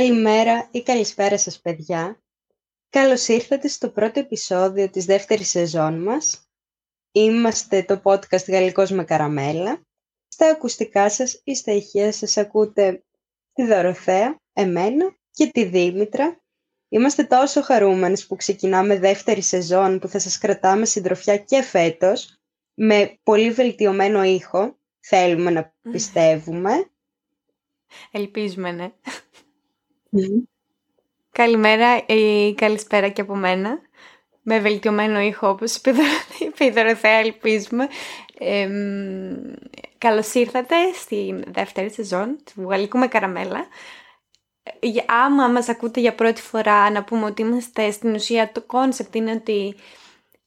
Καλημέρα ή καλησπέρα σας παιδιά. Καλώς ήρθατε στο πρώτο επεισόδιο της δεύτερης σεζόν μας. Είμαστε το podcast Γαλλικός με Καραμέλα. Στα ακουστικά σας ή στα ηχεία σας ακούτε τη Δωροθέα, εμένα και τη Δήμητρα. Είμαστε τόσο χαρούμενες που ξεκινάμε δεύτερη σεζόν που θα σας κρατάμε συντροφιά και φέτος με πολύ βελτιωμένο ήχο. Θέλουμε να πιστεύουμε. Ελπίζουμε, ναι. Καλημέρα ή καλησπέρα και από μένα. Με βελτιωμένο ήχο, όπως είπε η Δωροθέα, ελπίζουμε. Ε, καλώς ήρθατε στη δεύτερη σεζόν του Γαλλικού με Καραμέλα. Άμα μας ακούτε για πρώτη φορά, να πούμε ότι είμαστε στην ουσία, το κόνσεπτ είναι ότι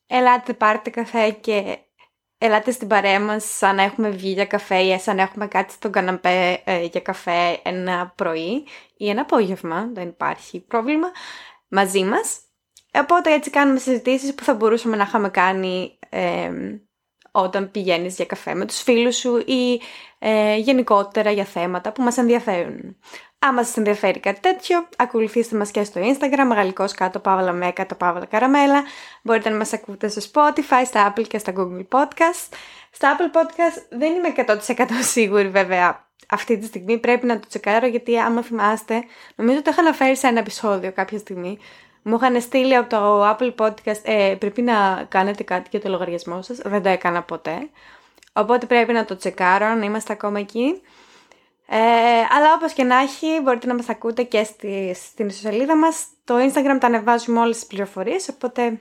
ελάτε πάρτε καφέ και ελάτε στην παρέα μας σαν να έχουμε βγει για καφέ ή σαν να έχουμε κάτι στον καναπέ ε, για καφέ ένα πρωί ή ένα απόγευμα, δεν υπάρχει πρόβλημα, μαζί μας. Οπότε έτσι κάνουμε συζητήσεις που θα μπορούσαμε να είχαμε κάνει ε, όταν πηγαίνεις για καφέ με τους φίλους σου ή ε, γενικότερα για θέματα που μας ενδιαφέρουν. Άμα σας ενδιαφέρει κάτι τέτοιο, ακολουθήστε μας και στο Instagram, γαλλικός κάτω παύλα με κάτω παύλα καραμέλα. Μπορείτε να μας ακούτε στο Spotify, στα Apple και στα Google Podcast. Στα Apple Podcast δεν είμαι 100% σίγουρη βέβαια αυτή τη στιγμή, πρέπει να το τσεκάρω γιατί άμα θυμάστε, νομίζω ότι το είχα αναφέρει σε ένα επεισόδιο κάποια στιγμή. Μου είχαν στείλει από το Apple Podcast, ε, πρέπει να κάνετε κάτι για το λογαριασμό σας, δεν το έκανα ποτέ. Οπότε πρέπει να το τσεκάρω, να είμαστε ακόμα εκεί. Ε, αλλά όπως και να έχει, μπορείτε να μας ακούτε και στη, στην ιστοσελίδα μας. Το Instagram τα ανεβάζουμε όλες τις πληροφορίες, οπότε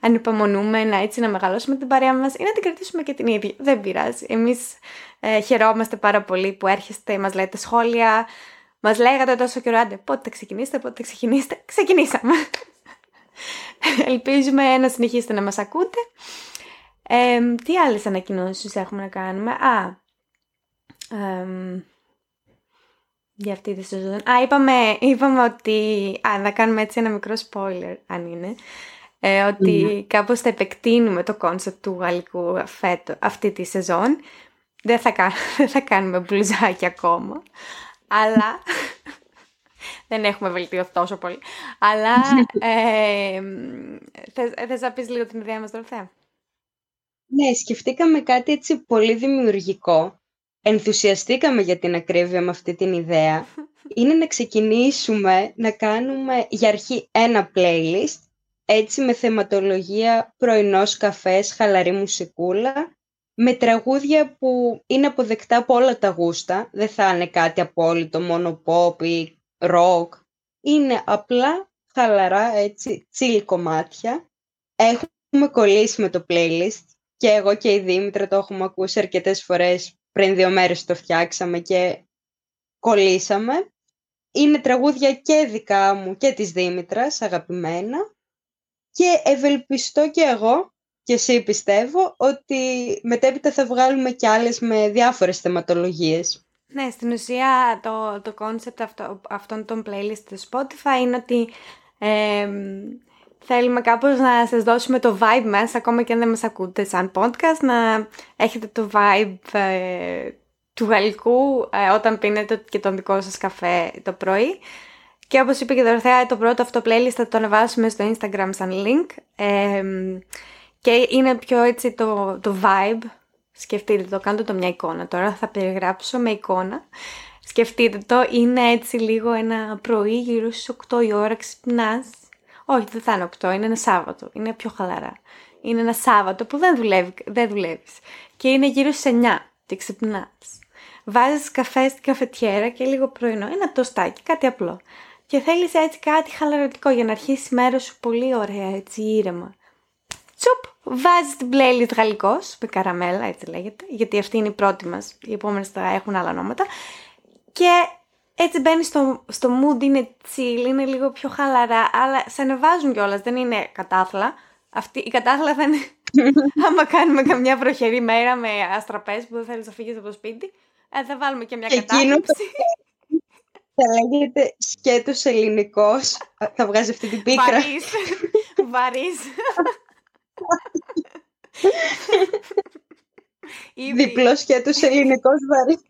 ανυπομονούμε να έτσι να μεγαλώσουμε την παρέα μας ή να την κρατήσουμε και την ίδια. Δεν πειράζει. Εμείς ε, χαιρόμαστε πάρα πολύ που έρχεστε, μας λέτε σχόλια, μας λέγατε τόσο καιρό, άντε πότε θα ξεκινήσετε, πότε θα ξεκινήσετε. Ξεκινήσαμε. Ελπίζουμε να συνεχίσετε να μας ακούτε. Ε, τι άλλες ανακοινώσεις έχουμε να κάνουμε; Α, για αυτή τη σεζόν. Α, είπαμε, είπαμε ότι... Α, να κάνουμε έτσι ένα μικρό spoiler, αν είναι. Ε, ότι mm. κάπως θα επεκτείνουμε το κόνσεπτ του γαλλικού φέτος, αυτή τη σεζόν. Δεν θα, δεν θα κάνουμε μπλουζάκι ακόμα. Αλλά... δεν έχουμε βελτιωθεί τόσο πολύ. Αλλά ε, θες, θες να πεις λίγο την ιδέα μας, Δωροφέα. Ναι, σκεφτήκαμε κάτι έτσι πολύ δημιουργικό ενθουσιαστήκαμε για την ακρίβεια με αυτή την ιδέα είναι να ξεκινήσουμε να κάνουμε για αρχή ένα playlist έτσι με θεματολογία πρωινός καφές, χαλαρή μουσικούλα με τραγούδια που είναι αποδεκτά από όλα τα γούστα δεν θα είναι κάτι απόλυτο μόνο pop ή rock. Είναι απλά χαλαρά έτσι chill κομμάτια. Έχουμε κολλήσει με το playlist και εγώ και η Δήμητρα το έχουμε ακούσει αρκετές φορές πριν δύο μέρες το φτιάξαμε και κολλήσαμε. Είναι τραγούδια και δικά μου και της Δήμητρας, αγαπημένα. Και ευελπιστώ και εγώ, και εσύ πιστεύω, ότι μετέπειτα θα βγάλουμε κι άλλες με διάφορες θεματολογίες. Ναι, στην ουσία το, το concept αυτό, αυτών των playlist του Spotify είναι ότι θέλουμε κάπως να σας δώσουμε το vibe μας, ακόμα και αν δεν μας ακούτε σαν podcast, να έχετε το vibe ε, του γαλλικού ε, όταν πίνετε και τον δικό σας καφέ το πρωί. Και όπως είπε και η Δωροθέα, το πρώτο αυτό playlist θα το ανεβάσουμε στο Instagram σαν link. και είναι πιο έτσι το, το vibe. Σκεφτείτε το, κάντε το μια εικόνα. Τώρα θα περιγράψω με εικόνα. Σκεφτείτε το, είναι έτσι λίγο ένα πρωί γύρω στις 8 η ώρα ξυπνάς όχι, δεν θα είναι 8, είναι ένα Σάββατο. Είναι πιο χαλαρά. Είναι ένα Σάββατο που δεν, δουλεύει, δεν δουλεύεις. Και είναι γύρω στις 9 και ξυπνάς. Βάζεις καφέ στην καφετιέρα και λίγο πρωινό, ένα τοστάκι, κάτι απλό. Και θέλεις έτσι κάτι χαλαρωτικό για να αρχίσει η μέρα σου πολύ ωραία, έτσι ήρεμα. Τσουπ, βάζεις την playlist γαλλικός, με καραμέλα, έτσι λέγεται, γιατί αυτή είναι η πρώτη μας, οι επόμενες θα έχουν άλλα νόματα. Και έτσι μπαίνεις στο, στο mood, είναι chill, είναι λίγο πιο χαλαρά, αλλά σε ανεβάζουν κιόλας, δεν είναι κατάθλα. Αυτή, η κατάθλα θα είναι άμα κάνουμε καμιά βροχερή μέρα με αστραπές που δεν θέλεις να φύγεις από το σπίτι, ε, θα βάλουμε και μια και κατάθλιψη. Θα λέγεται σκέτος ελληνικός, θα βγάζει αυτή την πίκρα. Βαρύς, βαρύς. Διπλός σκέτος ελληνικός βαρύς.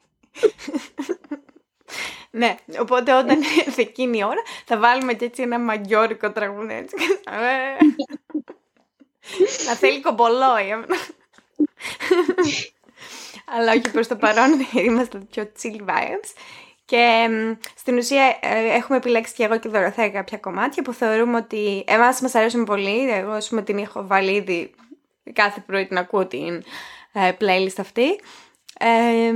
Ναι, οπότε όταν έρθει εκείνη η ώρα θα βάλουμε και έτσι ένα μαγιόρικο τραγούδι έτσι. Να θέλει κομπολόι. Αλλά όχι προς το παρόν, είμαστε πιο chill vibes. Και στην ουσία ε, έχουμε επιλέξει και εγώ και η Δωροθέα κάποια κομμάτια που θεωρούμε ότι εμάς μας αρέσουν πολύ. Εγώ πούμε την έχω βάλει ήδη κάθε πρωί την ακούω την ε, playlist αυτή. Ε,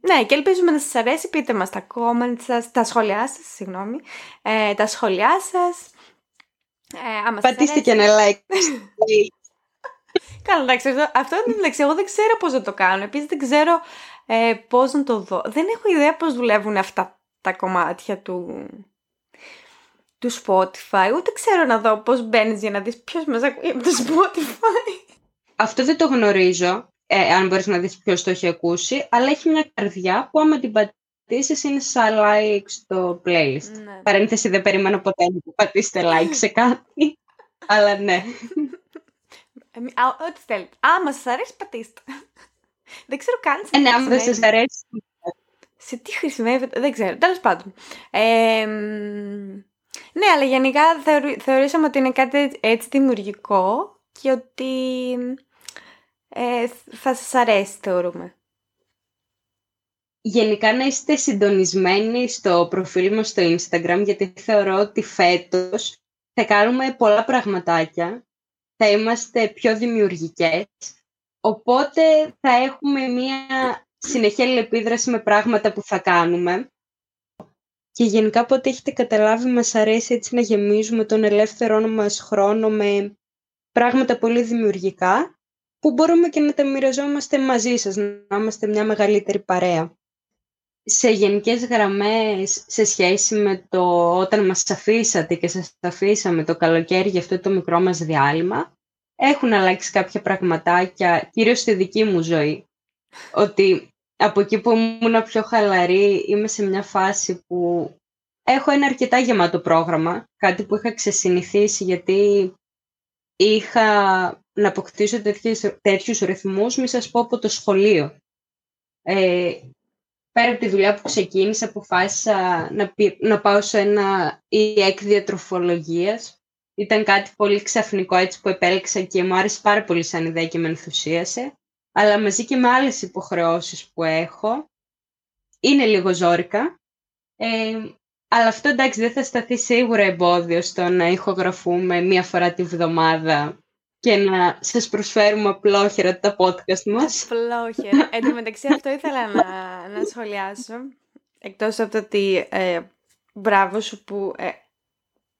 ναι, και ελπίζουμε να σας αρέσει. Πείτε μας τα comments σας, τα σχόλιά σας, συγγνώμη, ε, τα σχόλιά σας. Ε, Πατήστε και ένα like. Καλά, εντάξει, αυτό εντάξει, εγώ δεν ξέρω πώς να το κάνω. Επίσης δεν ξέρω ε, πώς να το δω. Δεν έχω ιδέα πώς δουλεύουν αυτά τα κομμάτια του, του Spotify. Ούτε ξέρω να δω πώς μπαίνεις για να δεις ποιος μας ακούει από το Spotify. Αυτό δεν το γνωρίζω, ε, αν μπορείς να δεις ποιος το έχει ακούσει, αλλά έχει μια καρδιά που άμα την πατήσεις είναι σαν like στο playlist. Ναι. Παρένθεση, δεν περίμενα ποτέ να πατήσετε like σε κάτι, αλλά ναι. Ό,τι θέλετε. Άμα σας αρέσει, πατήστε. Δεν ξέρω καν σε ε, ναι, άμα δεν σας αρέσει. Σε τι χρησιμεύεται, δεν ξέρω. Τέλος πάντων. ναι, αλλά γενικά θεωρήσαμε ότι είναι κάτι έτσι δημιουργικό και ότι ε, θα σας αρέσει, θεωρούμε. Γενικά να είστε συντονισμένοι στο προφίλ μας στο Instagram, γιατί θεωρώ ότι φέτος θα κάνουμε πολλά πραγματάκια, θα είμαστε πιο δημιουργικές, οπότε θα έχουμε μία συνεχή επίδραση με πράγματα που θα κάνουμε. Και γενικά από ό,τι έχετε καταλάβει μας αρέσει έτσι να γεμίζουμε τον ελεύθερό μας χρόνο με πράγματα πολύ δημιουργικά που μπορούμε και να τα μοιραζόμαστε μαζί σας, να είμαστε μια μεγαλύτερη παρέα. Σε γενικές γραμμές, σε σχέση με το όταν μας αφήσατε και σας αφήσαμε το καλοκαίρι για αυτό το μικρό μας διάλειμμα, έχουν αλλάξει κάποια πραγματάκια, κυρίως στη δική μου ζωή. Ότι από εκεί που ήμουν πιο χαλαρή, είμαι σε μια φάση που έχω ένα αρκετά γεμάτο πρόγραμμα, κάτι που είχα ξεσυνηθίσει γιατί είχα να αποκτήσω τέτοιους, τέτοιους ρυθμούς, μη σας πω από το σχολείο. Ε, πέρα από τη δουλειά που ξεκίνησα, αποφάσισα να, να πάω σε ένα ΙΕΚ διατροφολογίας. Ήταν κάτι πολύ ξαφνικό έτσι που επέλεξα και μου άρεσε πάρα πολύ σαν ιδέα και με ενθουσίασε. Αλλά μαζί και με άλλες υποχρεώσεις που έχω, είναι λίγο ζόρικα. Ε, αλλά αυτό εντάξει δεν θα σταθεί σίγουρα εμπόδιο στο να ηχογραφούμε μία φορά τη βδομάδα και να σας προσφέρουμε απλόχερα τα podcast μας. Απλόχερα. Εν τω μεταξύ αυτό ήθελα να, να σχολιάσω. Εκτός από το ότι ε, μπράβο σου που ε,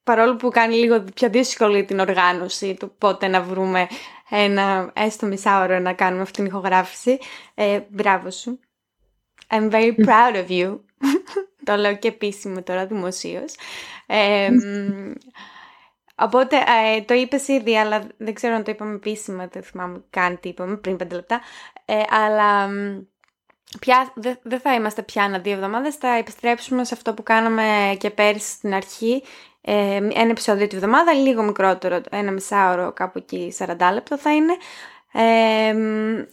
παρόλο που κάνει λίγο πιο δύσκολη την οργάνωση του πότε να βρούμε ένα έστω μισάωρο να κάνουμε αυτήν την ηχογράφηση, ε, μπράβο σου. I'm very proud of you. το λέω και επίσημο τώρα δημοσίως. Ε, Οπότε ε, το είπες ήδη, αλλά δεν ξέρω αν το είπαμε επίσημα, δεν θυμάμαι καν τι είπαμε πριν πέντε λεπτά. Ε, αλλά πια δεν θα είμαστε πια ένα δύο εβδομάδες. θα επιστρέψουμε σε αυτό που κάναμε και πέρυσι στην αρχή. Ε, ένα επεισόδιο τη εβδομάδα, λίγο μικρότερο, ένα μισάωρο, κάπου εκεί 40 λεπτό θα είναι. Ε,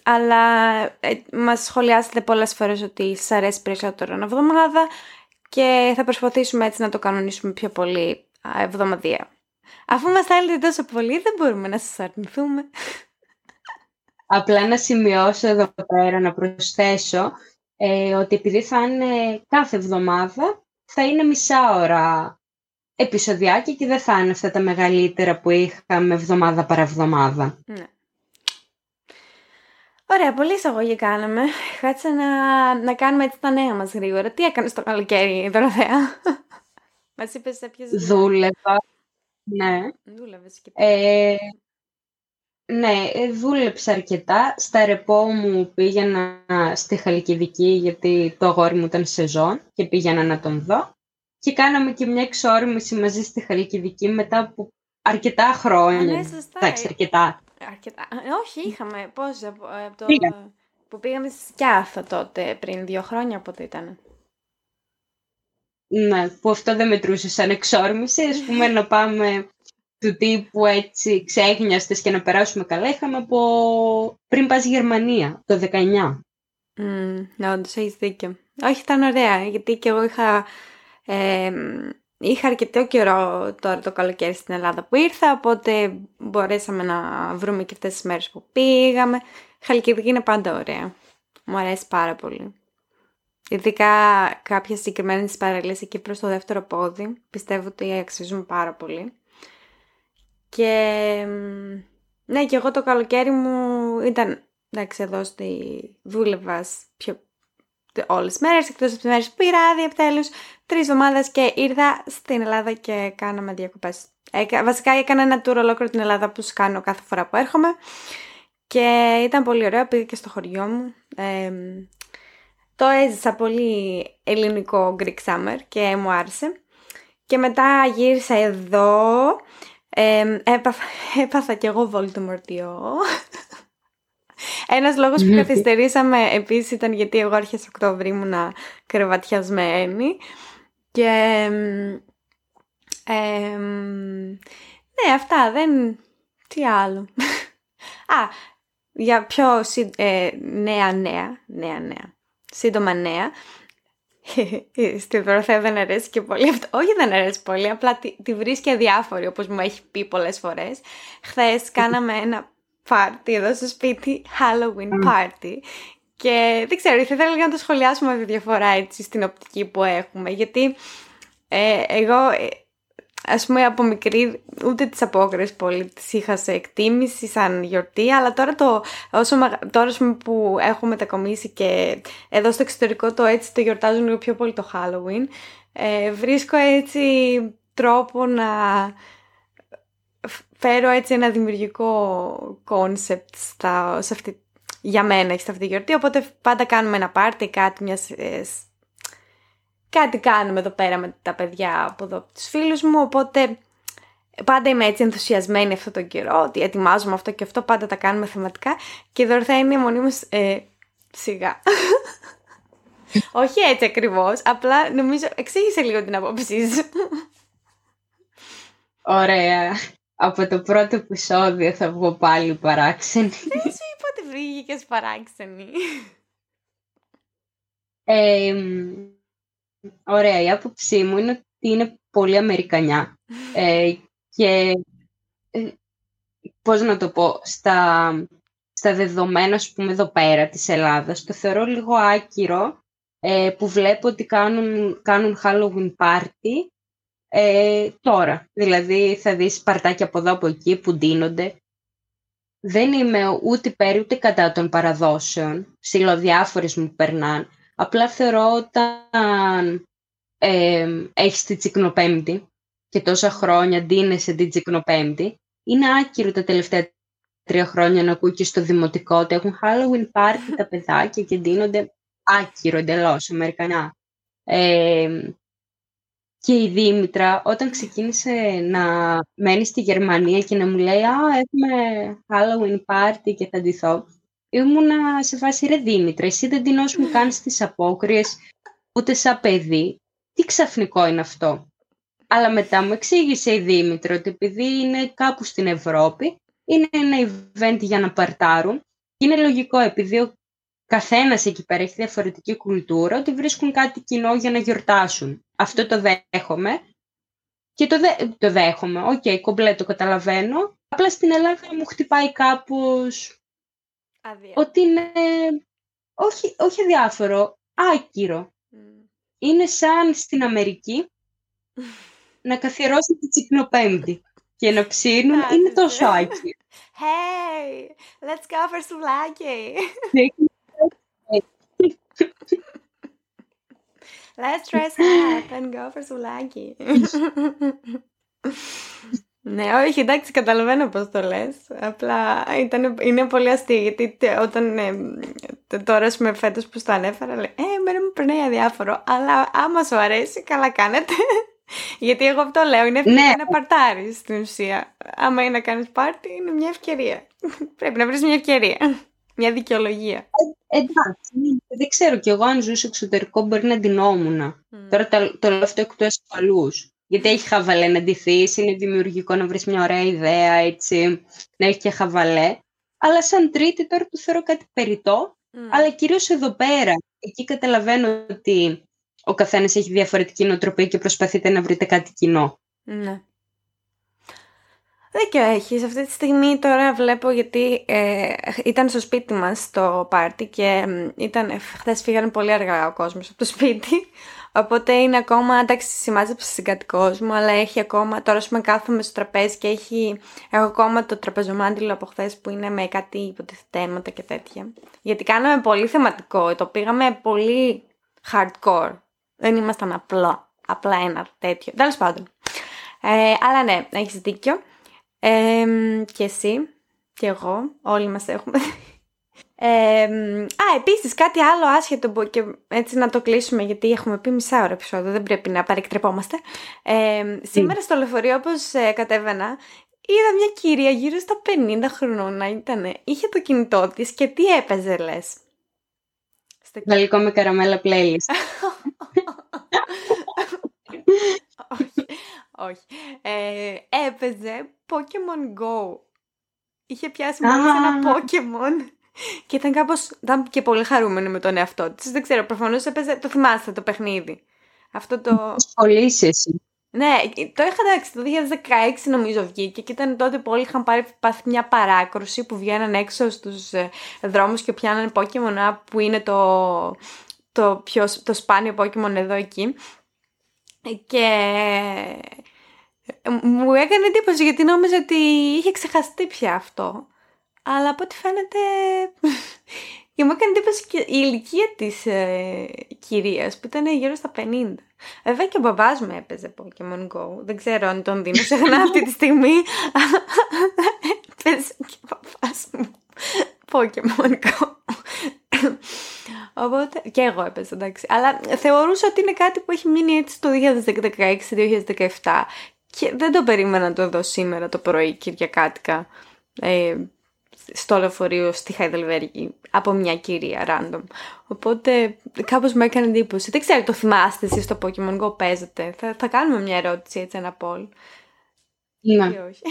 αλλά ε, μας σχολιάσετε πολλές φορές ότι σας αρέσει περισσότερο ένα εβδομάδα και θα προσπαθήσουμε έτσι να το κανονίσουμε πιο πολύ εβδομαδία. Αφού μας θέλετε τόσο πολύ, δεν μπορούμε να σας αρνηθούμε. Απλά να σημειώσω εδώ πέρα, να προσθέσω, ε, ότι επειδή θα είναι κάθε εβδομάδα, θα είναι μισά ώρα επεισοδιάκια και δεν θα είναι αυτά τα μεγαλύτερα που είχαμε εβδομάδα παραβδομάδα. Ναι. Ωραία, πολύ εισαγωγή κάναμε. Κάτσε να, να κάνουμε έτσι τα νέα μας γρήγορα. Τι έκανες το καλοκαίρι, Δωροθέα; μας είπες σε ποιες... Δούλευα ναι. Δούλευες και ε, ναι, ε, δούλεψα αρκετά. Στα ρεπό μου πήγαινα στη Χαλκιδική γιατί το αγόρι μου ήταν σεζόν και πήγαινα να τον δω. Και κάναμε και μια εξόρμηση μαζί στη Χαλκιδική μετά από αρκετά χρόνια. Ναι, σωστά. Εντάξει, αρκετά. αρκετά. Ε, όχι, είχαμε. Πώς, από, το... Που πήγαμε στη Σκιάθα τότε, πριν δύο χρόνια, πότε ήταν. Ναι, που αυτό δεν μετρούσε σαν εξόρμηση. Ας πούμε να πάμε του τύπου έτσι ξέχνιαστες και να περάσουμε καλά. Είχαμε από πριν πας Γερμανία, το 19. Mm, ναι, όντως έχεις δίκιο. Όχι, ήταν ωραία, γιατί και εγώ είχα, ε, είχα αρκετό καιρό τώρα το καλοκαίρι στην Ελλάδα που ήρθα, οπότε μπορέσαμε να βρούμε και αυτές τις μέρες που πήγαμε. Χαλκιδική είναι πάντα ωραία. Μου αρέσει πάρα πολύ. Ειδικά κάποια συγκεκριμένα παραλίες εκεί προς το δεύτερο πόδι. Πιστεύω ότι αξίζουν πάρα πολύ. Και ναι, και εγώ το καλοκαίρι μου ήταν, εντάξει, εδώ στη δούλευα πιο όλες τις μέρες, εκτός από τις μέρες που πήρα άδεια επιτέλους, τρεις εβδομάδες και ήρθα στην Ελλάδα και κάναμε διακοπές. βασικά έκανα ένα tour ολόκληρο την Ελλάδα που σου κάνω κάθε φορά που έρχομαι και ήταν πολύ ωραίο, πήγα και στο χωριό μου. Το έζησα πολύ ελληνικό Greek Summer και μου άρεσε. Και μετά γύρισα εδώ, ε, έπαθα, έπαθα κι εγώ Voldemort Ένας λόγος που ναι. καθυστερήσαμε επίσης ήταν γιατί εγώ άρχισα Οκτώβρη ήμουνα κρεβατιασμένη. Και ναι αυτά δεν τι άλλο. Α για πιο ε, νέα νέα νέα νέα σύντομα νέα Στη Δωροθέα δεν αρέσει και πολύ αυτό. Όχι δεν αρέσει πολύ, απλά τη, τη βρίσκει αδιάφορη όπως μου έχει πει πολλές φορές. Χθες κάναμε ένα πάρτι εδώ στο σπίτι, Halloween party. Και δεν ξέρω, θα ήθελα να το σχολιάσουμε τη διαφορά έτσι στην οπτική που έχουμε. Γιατί ε, εγώ, ε, ας πούμε από μικρή, ούτε τις απόκριες πολύ τις είχα σε εκτίμηση σαν γιορτή, αλλά τώρα, το, όσο, τώρα που έχουμε μετακομίσει και εδώ στο εξωτερικό το έτσι το γιορτάζουν λίγο πιο πολύ το Halloween, ε, βρίσκω έτσι τρόπο να φέρω έτσι ένα δημιουργικό κόνσεπτ σε αυτή, για μένα σε αυτή τη γιορτή, οπότε πάντα κάνουμε ένα πάρτι, κάτι μιας, ε, κάτι κάνουμε εδώ πέρα με τα παιδιά από εδώ, τους φίλους μου, οπότε πάντα είμαι έτσι ενθουσιασμένη αυτό το καιρό, ότι ετοιμάζουμε αυτό και αυτό, πάντα τα κάνουμε θεματικά και εδώ θα είναι μονίμως ε, σιγά. Όχι έτσι ακριβώς, απλά νομίζω, εξήγησε λίγο την απόψη σου. Ωραία από το πρώτο επεισόδιο θα βγω πάλι παράξενη. Δεν σου είπα ότι βγήκες παράξενη; Ε, ωραία, η άποψή μου είναι ότι είναι πολύ Αμερικανιά. Ε, και ε, πώς να το πω, στα, στα δεδομένα, ας πούμε, εδώ πέρα της Ελλάδας, το θεωρώ λίγο άκυρο ε, που βλέπω ότι κάνουν, κάνουν Halloween party ε, τώρα. Δηλαδή θα δεις παρτάκια από εδώ από εκεί που ντύνονται. Δεν είμαι ούτε υπέρ ούτε κατά των παραδόσεων. Ψιλοδιάφορες μου περνάνε. Απλά θεωρώ όταν ε, έχεις την τσικνοπέμπτη και τόσα χρόνια ντύνεσαι την τσικνοπέμπτη, είναι άκυρο τα τελευταία τρία χρόνια να ακούω και στο δημοτικό ότι έχουν Halloween party τα παιδάκια και ντύνονται άκυρο εντελώς, Αμερικανά. Ε, και η Δήμητρα, όταν ξεκίνησε να μένει στη Γερμανία και να μου λέει «Α, έχουμε Halloween party και θα ντυθώ», ήμουνα σε φάση «Ρε Δήμητρα, εσύ δεν μου καν στις απόκριες, ούτε σαν παιδί. Τι ξαφνικό είναι αυτό». Αλλά μετά μου εξήγησε η Δήμητρα ότι επειδή είναι κάπου στην Ευρώπη, είναι ένα event για να παρτάρουν. Και είναι λογικό, επειδή ο Καθένας εκεί πέρα έχει διαφορετική κουλτούρα, ότι βρίσκουν κάτι κοινό για να γιορτάσουν. Αυτό το δέχομαι. Και το, το δέχομαι. OK, okay, κομπλέ το καταλαβαίνω. Απλά στην Ελλάδα μου χτυπάει κάπως... Ότι είναι... Όχι, όχι αδιάφορο, άκυρο. Είναι σαν στην Αμερική να καθιερώσει τη τσικνοπέμπτη και να ψήνουν είναι τόσο άκυρο. Hey, let's go for σουλάκι. Let's dress up and go for σουλάκι. ναι, όχι, εντάξει, καταλαβαίνω πώς το λες. Απλά ήταν, είναι πολύ αστείο, γιατί όταν ε, τώρα, με φέτος που στο ανέφερα, λέει, ε, εμένα μου περνάει αδιάφορο, αλλά άμα σου αρέσει, καλά κάνετε. γιατί εγώ αυτό λέω, είναι ευκαιρία ναι. να παρτάρεις στην ουσία. Άμα είναι να κάνεις πάρτι, είναι μια ευκαιρία. Πρέπει να βρεις μια ευκαιρία. Μια δικαιολογία. Ε, εντάξει, ναι, δεν ξέρω κι εγώ αν ζούσε εξωτερικό μπορεί να ντυνόμουν. Mm. Τώρα το, το λέω αυτό εκ του ασφαλού. Γιατί έχει χαβαλέ να ντυθείς, είναι δημιουργικό να βρεις μια ωραία ιδέα, έτσι, να έχει και χαβαλέ. Αλλά σαν τρίτη τώρα το θεωρώ κάτι περιττό, mm. αλλά κυρίως εδώ πέρα. εκεί καταλαβαίνω ότι ο καθένας έχει διαφορετική νοοτροπία και προσπαθείτε να βρείτε κάτι κοινό. Ναι. Δίκιο έχεις. Αυτή τη στιγμή τώρα βλέπω γιατί ε, ήταν στο σπίτι μας το πάρτι και ήταν, χθες φύγανε πολύ αργά ο κόσμος από το σπίτι. Οπότε είναι ακόμα, εντάξει, σημάζεψε συγκατοικός μου, αλλά έχει ακόμα, τώρα ας πούμε κάθομαι στο τραπέζι και έχει, έχω ακόμα το τραπεζομάντιλο από χθες που είναι με κάτι υποτιθέματα και τέτοια. Γιατί κάναμε πολύ θεματικό, το πήγαμε πολύ hardcore. Δεν ήμασταν απλά, απλά ένα τέτοιο. Τέλος πάντων. Ε, αλλά ναι, έχεις δίκιο. Ε, και εσύ και εγώ, όλοι μας έχουμε. Ε, α, επίσης κάτι άλλο άσχετο που και έτσι να το κλείσουμε γιατί έχουμε πει μισά ώρα επεισόδιο, δεν πρέπει να παρεκτρεπόμαστε. Ε, σήμερα στο λεωφορείο όπως ε, κατέβαινα είδα μια κυρία γύρω στα 50 χρονών να ήταν. Είχε το κινητό της και τι έπαιζε λες; Γαλλικό με καραμέλα playlist. όχι, όχι. Ε, έπαιζε Pokemon Go. Είχε πιάσει μόνο ένα Pokemon και ήταν κάπως, ήταν και πολύ χαρούμενη με τον εαυτό της. Δεν ξέρω, προφανώς έπαιζε, το θυμάστε το παιχνίδι. Αυτό το... Πολύ εσύ. Ναι, το είχα εντάξει, το 2016 νομίζω βγήκε και ήταν τότε που όλοι είχαν πάρει πάθει μια παράκρουση που βγαίναν έξω στους ε, δρόμους και πιάνανε Pokemon που είναι το, το, πιο, το σπάνιο Pokemon εδώ εκεί. Και ε, μου έκανε εντύπωση γιατί νόμιζα ότι είχε ξεχαστεί πια αυτό. Αλλά από ό,τι φαίνεται... και μου έκανε εντύπωση και η ηλικία της ε, κυρίας που ήταν γύρω στα 50. Βέβαια και ο μπαμπάς μου έπαιζε Pokemon Go. Δεν ξέρω αν τον δίνω συχνά αυτή τη στιγμή. έπαιζε και ο μπαμπάς μου Pokemon Go. Οπότε και εγώ έπαιζα εντάξει. Αλλά θεωρούσα ότι είναι κάτι που έχει μείνει έτσι το 2016-2017 και δεν το περίμενα να το δω σήμερα το πρωί Κυριακάτικα. Ε, στο λεωφορείο στη Χαϊδελβέργη από μια κυρία random. Οπότε κάπως μου έκανε εντύπωση. Δεν ξέρω, το θυμάστε εσείς στο Pokemon Go παίζετε; Θα, θα κάνουμε μια ερώτηση έτσι ένα poll. Ναι. όχι.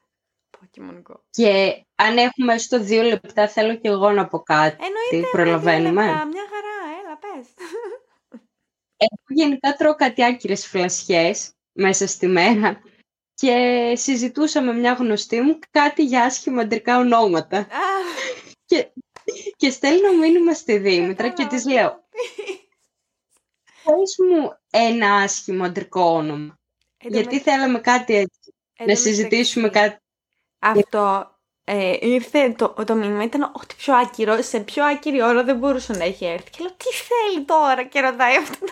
Pokemon Go. Και αν έχουμε στο δύο λεπτά θέλω και εγώ να πω κάτι. Εννοείται προλαβαίνουμε. Λεπτά, μια χαρά, έλα πες. Εγώ γενικά τρώω κάτι άκυρες φλασιές μέσα στη μέρα και συζητούσα μια γνωστή μου κάτι για άσχημα αντρικά ονόματα. και, και στέλνω μήνυμα στη Δήμητρα και της λέω πες μου ένα άσχημο αντρικό όνομα. Γιατί θέλαμε κάτι έτσι, να συζητήσουμε κάτι. Αυτό ε, ήρθε, το, το μήνυμα ήταν ότι πιο άκυρο, σε πιο άκυρη ώρα δεν μπορούσε να έχει έρθει. Και λέω, τι θέλει τώρα και ρωτάει αυτό το πράγμα.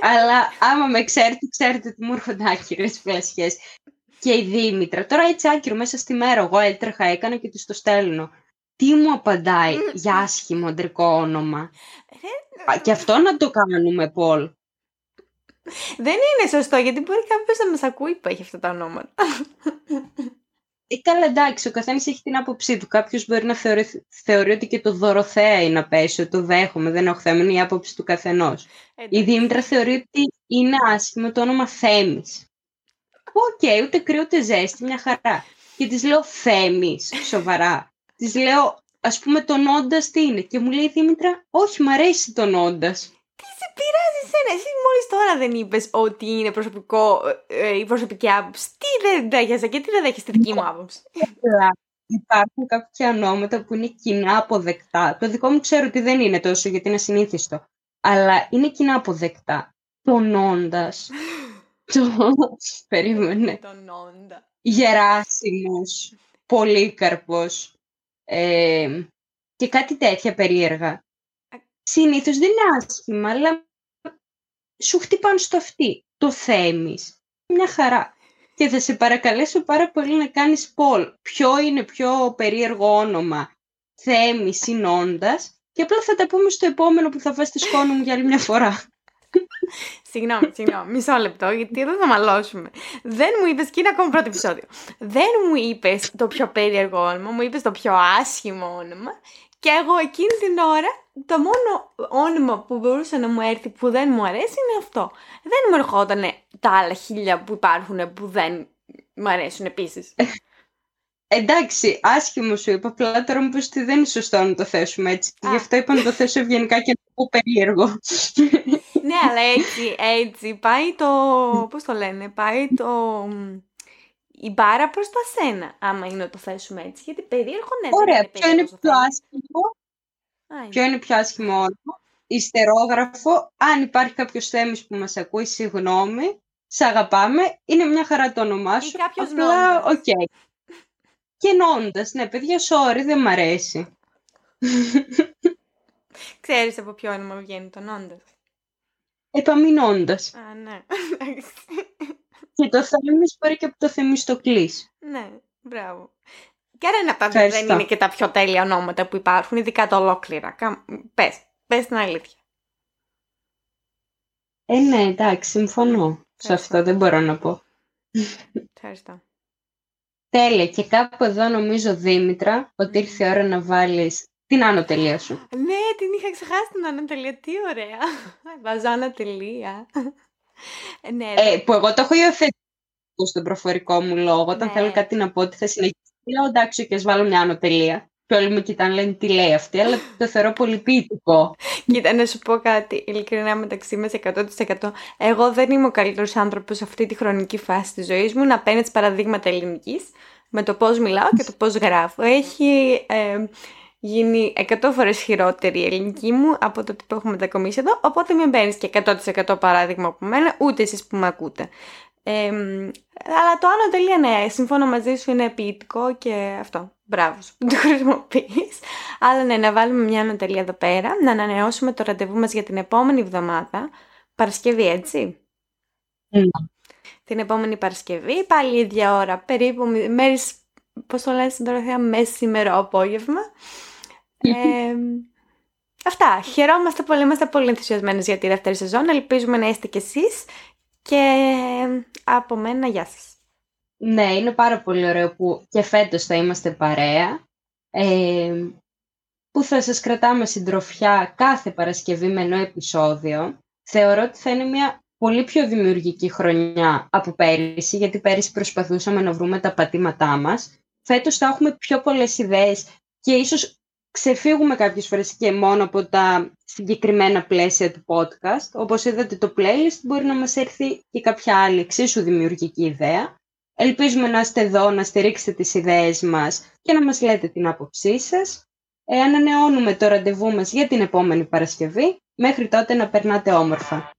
Αλλά άμα με ξέρετε, ξέρετε ότι μου έρχονται άκυρες φλασιέ. Και η Δήμητρα, τώρα έτσι άκυρο μέσα στη μέρα, εγώ έτρεχα, έκανα και της το στέλνω. Τι μου απαντάει για άσχημο αντρικό όνομα; και αυτό να το κάνουμε, Πολ. Δεν είναι σωστό, γιατί μπορεί κάποιος να μας ακούει που έχει αυτά τα ονόματα. Ε, καλά, εντάξει, ο καθένας έχει την άποψή του. Κάποιος μπορεί να θεωρεί, θεωρεί ότι και το Δωροθέα είναι απέσιο, το δέχομαι, δεν έχω θέμα, είναι η άποψη του καθενός. Η Δήμητρα θεωρεί ότι είναι άσχημο το όνομα Θέμης. OK, okay, ούτε κρύο ούτε ζέστη, μια χαρά. Και της λέω Θέμης, σοβαρά. της λέω, ας πούμε, το Νώντα τι είναι. Και μου λέει η Δήμητρα, Όχι, μ' αρέσει το Νώντα πειράζει σένα. Εσύ μόλις τώρα δεν είπες ότι είναι προσωπικό, ε, η προσωπική άποψη. Τι δεν δέχεσαι και τι δεν δέχεσαι τη δική μου άποψη; Υπάρχουν κάποια ονόματα που είναι κοινά αποδεκτά. Το δικό μου ξέρω ότι δεν είναι τόσο γιατί είναι ασυνήθιστο. Αλλά είναι κοινά αποδεκτά. Τον όντα. το... Περίμενε. Τον όντα. Γεράσιμος. Πολύκαρπος. Ε, και κάτι τέτοια περίεργα. Συνήθως δεν είναι άσχημα, αλλά σου χτυπάνε στο αυτή. Το θέμεις. Μια χαρά. Και θα σε παρακαλέσω πάρα πολύ να κάνεις poll. Ποιο είναι πιο περίεργο όνομα; Θέμη συνώντας. Και απλά θα τα πούμε στο επόμενο που θα βάζει τη σκόνη μου για άλλη μια φορά. συγγνώμη, συγγνώμη, μισό λεπτό, γιατί εδώ θα μαλώσουμε. Δεν μου είπες, και είναι ακόμα πρώτο επεισόδιο. Δεν μου είπες το πιο περίεργο όνομα, μου είπες το πιο άσχημο όνομα. Και εγώ εκείνη την ώρα το μόνο όνομα που μπορούσε να μου έρθει που δεν μου αρέσει είναι αυτό. Δεν μου ερχόταν τα άλλα χίλια που υπάρχουν που δεν μου αρέσουν επίσης. Εντάξει, άσχημο σου είπα, απλά τώρα μου ότι δεν είναι σωστό να το θέσουμε έτσι. Γι' αυτό είπα να το θέσω ευγενικά και να πω περίεργο. ναι, αλλά έτσι, έτσι, πάει το, πώς το λένε, πάει το, η μπάρα προς τα σένα, άμα είναι να το θέσουμε έτσι, γιατί περίεργο ναι, Ωραία, είναι ποιο είναι πιο άσχημο, ποιο είναι πιο άσχημο όνομα, υστερόγραφο, αν υπάρχει κάποιος Θέμης που μας ακούει, συγγνώμη, σε αγαπάμε, είναι μια χαρά το όνομά σου, απλά, OK. Okay. Και Νώντας, ναι, παιδιά, sorry, δεν μ' αρέσει. Ξέρεις από ποιο όνομα βγαίνει το νόντας. Επαμεινώντας. Α, ναι. και το θέμης μπορεί και από το θεμιστοκλής. Ναι, μπράβο. Και άρα είναι από δεν είναι και τα πιο τέλεια ονόματα που υπάρχουν, ειδικά τα ολόκληρα. Πες, πες την αλήθεια. Ε, ναι, εντάξει, συμφωνώ. Σε αυτό δεν μπορώ να πω. Ευχαριστώ. Τέλεια. Και κάπου εδώ νομίζω, Δήμητρα, ότι ήρθε η ώρα να βάλεις την άνω τελεία σου. Ναι, την είχα ξεχάσει την άνω τελεία. Τι ωραία. Βάζω άνω τελεία. Ναι, ε, που εγώ το έχω υιοθετήσει στον προφορικό μου λόγο. Όταν ναι. θέλω κάτι να πω ότι θα συνεχίσει. Λέω εντάξει, και ας βάλω μια άνω τελεία. Και όλοι μου κοιτάνε, λένε τι λέει αυτή, αλλά το θεωρώ πολύ ποιητικό. Κοίτα, να σου πω κάτι, ειλικρινά μεταξύ μας 100%. Εγώ δεν είμαι ο καλύτερος άνθρωπος σε αυτή τη χρονική φάση της ζωής μου να παίρνει παραδείγματα ελληνικής με το πώς μιλάω και το πώς γράφω. Έχει ε, γίνει 100 φορές χειρότερη η ελληνική μου από το που έχουμε μετακομίσει εδώ, οπότε μην παίρνει και 100% παράδειγμα από μένα, ούτε εσείς που με ακούτε. Ε, αλλά το άλλο τελεία ναι, συμφώνω μαζί σου, είναι ποιητικό και αυτό. Μπράβο σου που το χρησιμοποιείς. Αλλά ναι, να βάλουμε μια ανατελεία εδώ πέρα, να ανανεώσουμε το ραντεβού μας για την επόμενη εβδομάδα. Παρασκευή, έτσι; Mm. Την επόμενη Παρασκευή, πάλι ίδια ώρα, περίπου μέρης, πώς το λένε στην Δωροθέα, μέση ημέρα απόγευμα. Ε, αυτά. Χαιρόμαστε πολύ, είμαστε πολύ ενθουσιασμένες για τη δεύτερη σεζόν. Ελπίζουμε να είστε κι εσείς. Και από μένα, γεια σας. Ναι, είναι πάρα πολύ ωραίο που και φέτος θα είμαστε παρέα. Ε, που θα σας κρατάμε συντροφιά κάθε Παρασκευή με ένα επεισόδιο. Θεωρώ ότι θα είναι μια πολύ πιο δημιουργική χρονιά από πέρυσι, γιατί πέρυσι προσπαθούσαμε να βρούμε τα πατήματά μας. Φέτος θα έχουμε πιο πολλές ιδέες και ίσως ξεφύγουμε κάποιες φορές και μόνο από τα συγκεκριμένα πλαίσια του podcast. Όπως είδατε το playlist μπορεί να μας έρθει και κάποια άλλη εξίσου δημιουργική ιδέα. Ελπίζουμε να είστε εδώ, να στηρίξετε τις ιδέες μας και να μας λέτε την άποψή σας. Ε, ανανεώνουμε το ραντεβού μας για την επόμενη Παρασκευή. Μέχρι τότε να περνάτε όμορφα.